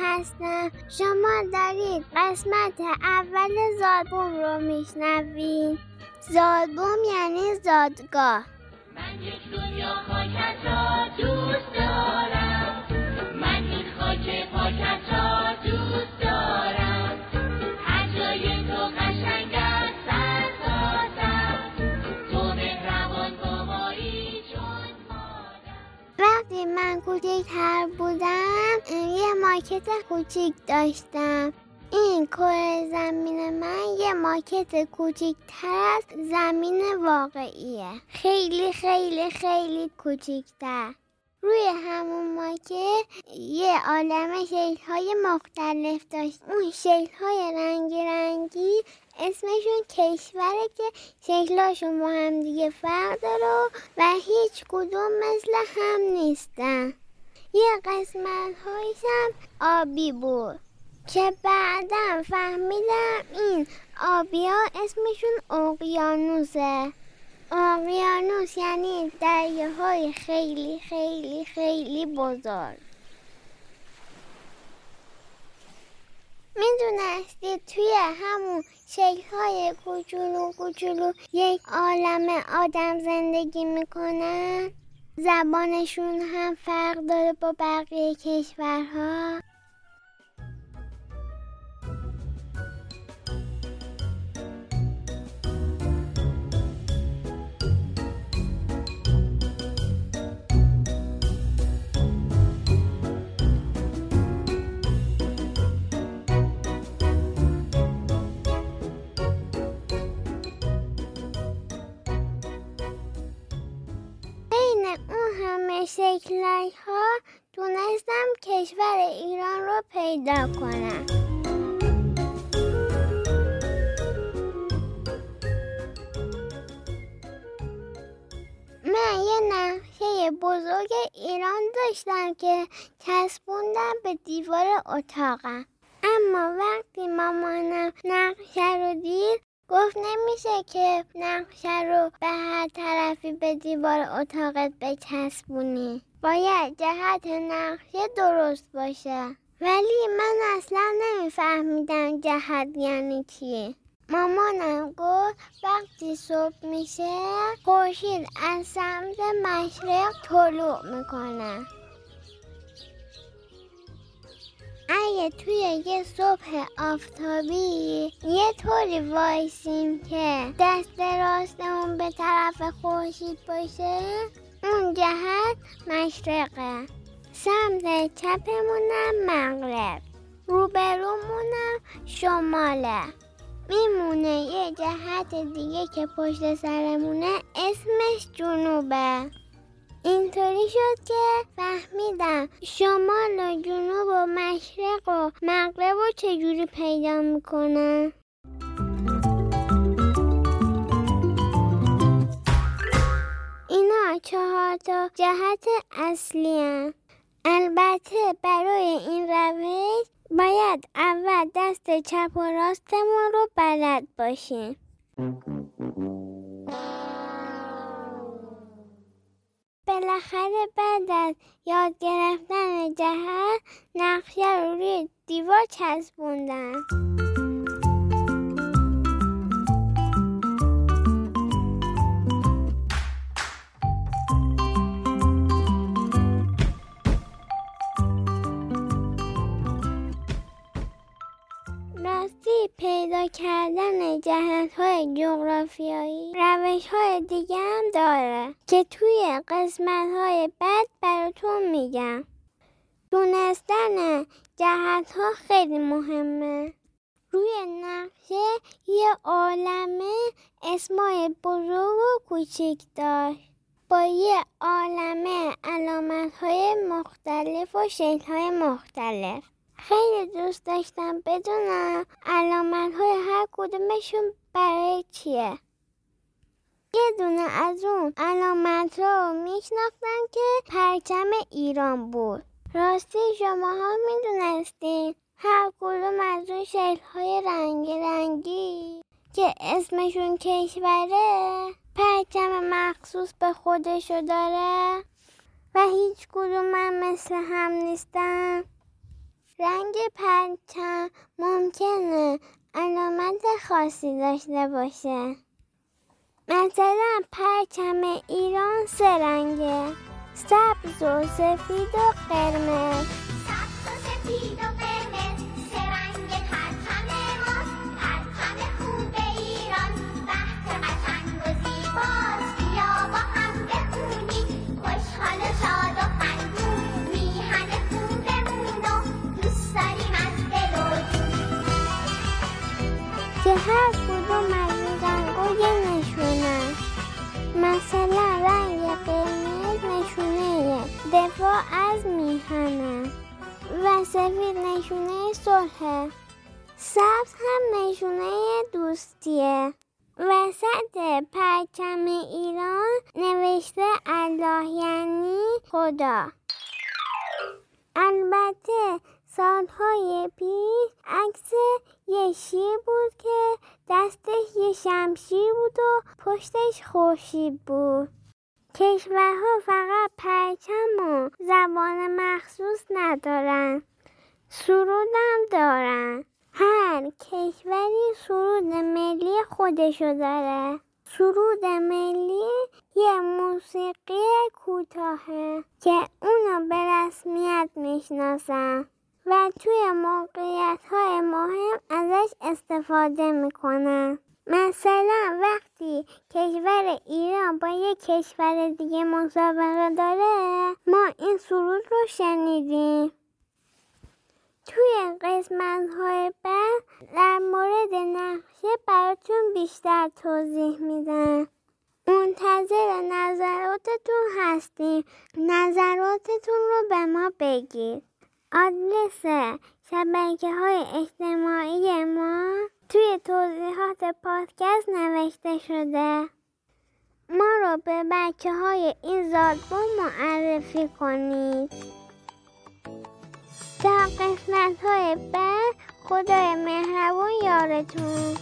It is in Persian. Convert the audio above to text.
هستم. شما دارید قسمت اول زادبوم رو میشنوید. زادبوم یعنی زادگاه. من یک دنیا خاکت را دوست دارم. ماکت کوچیک داشتم. این کره زمین من یه ماکت کوچیکتر از زمین واقعیه. خیلی خیلی خیلی کوچیکتر. روی همون ماکت یه عالم شکل های مختلف داشت. اون شکل های رنگی رنگی اسمشون کشوره که شکلاشون با هم دیگه فرق داره و هیچ کدوم مثل هم نیستن. یه قسمت هایشم آبی بود که بعدا فهمیدم این آبی ها اسمشون اقیانوسه. اقیانوس یعنی دریه های خیلی خیلی خیلی بزرگ. می‌دونستید توی همون شکل های کوچولو کوچولو یک عالم آدم زندگی می‌کنن؟ زبانشون هم فرق داره با بقیه کشورها. شکلک ها تونستم کشور ایران رو پیدا کنم. من یه نقشه بزرگ ایران داشتم که چسبوندم به دیوار اتاقم. اما وقتی مامانم نقشه رو دید گفت نمیشه که نقشه رو به هر طرفی به دیوار اتاقت بچسبونی. باید جهت نقشه درست باشه. ولی من اصلا نمیفهمیدم جهت یعنی چی مامانم گفت وقتی صبح میشه خورشید از سمت مشرق طلوع می‌کنه. اگه توی یه صبح آفتابی یه طوری وایسیم که دست راستمون به طرف خورشید باشه؟ اون جهت مشرقه. سمت چپمونم مغرب. روبرومونم شماله. میمونه یه جهت دیگه که پشت سرمونه اسمش جنوبه. اینطوری شد که فهمیدم شمال و جنوب و مشرق و مغرب و چجوری پیدا می‌کنن؟ تا جهت اصلی هن. البته برای این روش باید اول دست چپ و راستمون رو بلد باشیم بالاخره بعد از یاد گرفتن جهت نقشه رو روی دیوار چسبوندم کردن جهت های جغرافیایی روش های دیگه هم داره که توی قسمت های بعد براتون میگم. دونستن جهت ها خیلی مهمه. روی نقشه یه عالمه اسمای بزرگ و کوچیک داشت. با یه عالمه علامت های مختلف و شکل های مختلف. خیلی دوست داشتم بدونم علامت های هر کدومشون برای چیه. یه دونه از اون علامت ها میشناختم که پرچم ایران بود. راستی شما ها می‌دونستین هر کدوم از اون شکل های رنگی رنگی که اسمشون کشوره پرچم مخصوص به خودشو داره و هیچ کدوم من مثل هم نیستن. رنگ پرچم ممکنه علامت خاصی داشته باشه. مثلا پرچم ایران سه رنگه. سبز و سفید و قرمز. صلحه سبز هم نشونه دوستیه. وسط پرچم ایران نوشته الله یعنی خدا. البته سالهای پیش عکس یه شیر بود که دستش یه شمشیر بود و پشتش خورشید بود. کشورها فقط پرچم و زبان مخصوص ندارن. سرودم دارن. هر کشوری سرود ملی خودشو داره. سرود ملی یه موسیقی کوتاهه که اونو به رسمیت می‌شناسن و توی موقعیت های مهم ازش استفاده می‌کنن. مثلا وقتی کشور ایران با یک کشور دیگه مسابقه داره ما این سرود رو شنیدیم. توی قسمت های بعد در مورد نقشه براتون بیشتر توضیح میدم. منتظر نظراتتون هستیم نظراتتون رو به ما بگید. آدرس شبکه های اجتماعی ما توی توضیحات پادکست نوشته شده. ما رو به بچه های این زادبون معرفی کنید. تا قسمت های بعد خدای مهربون یارتون.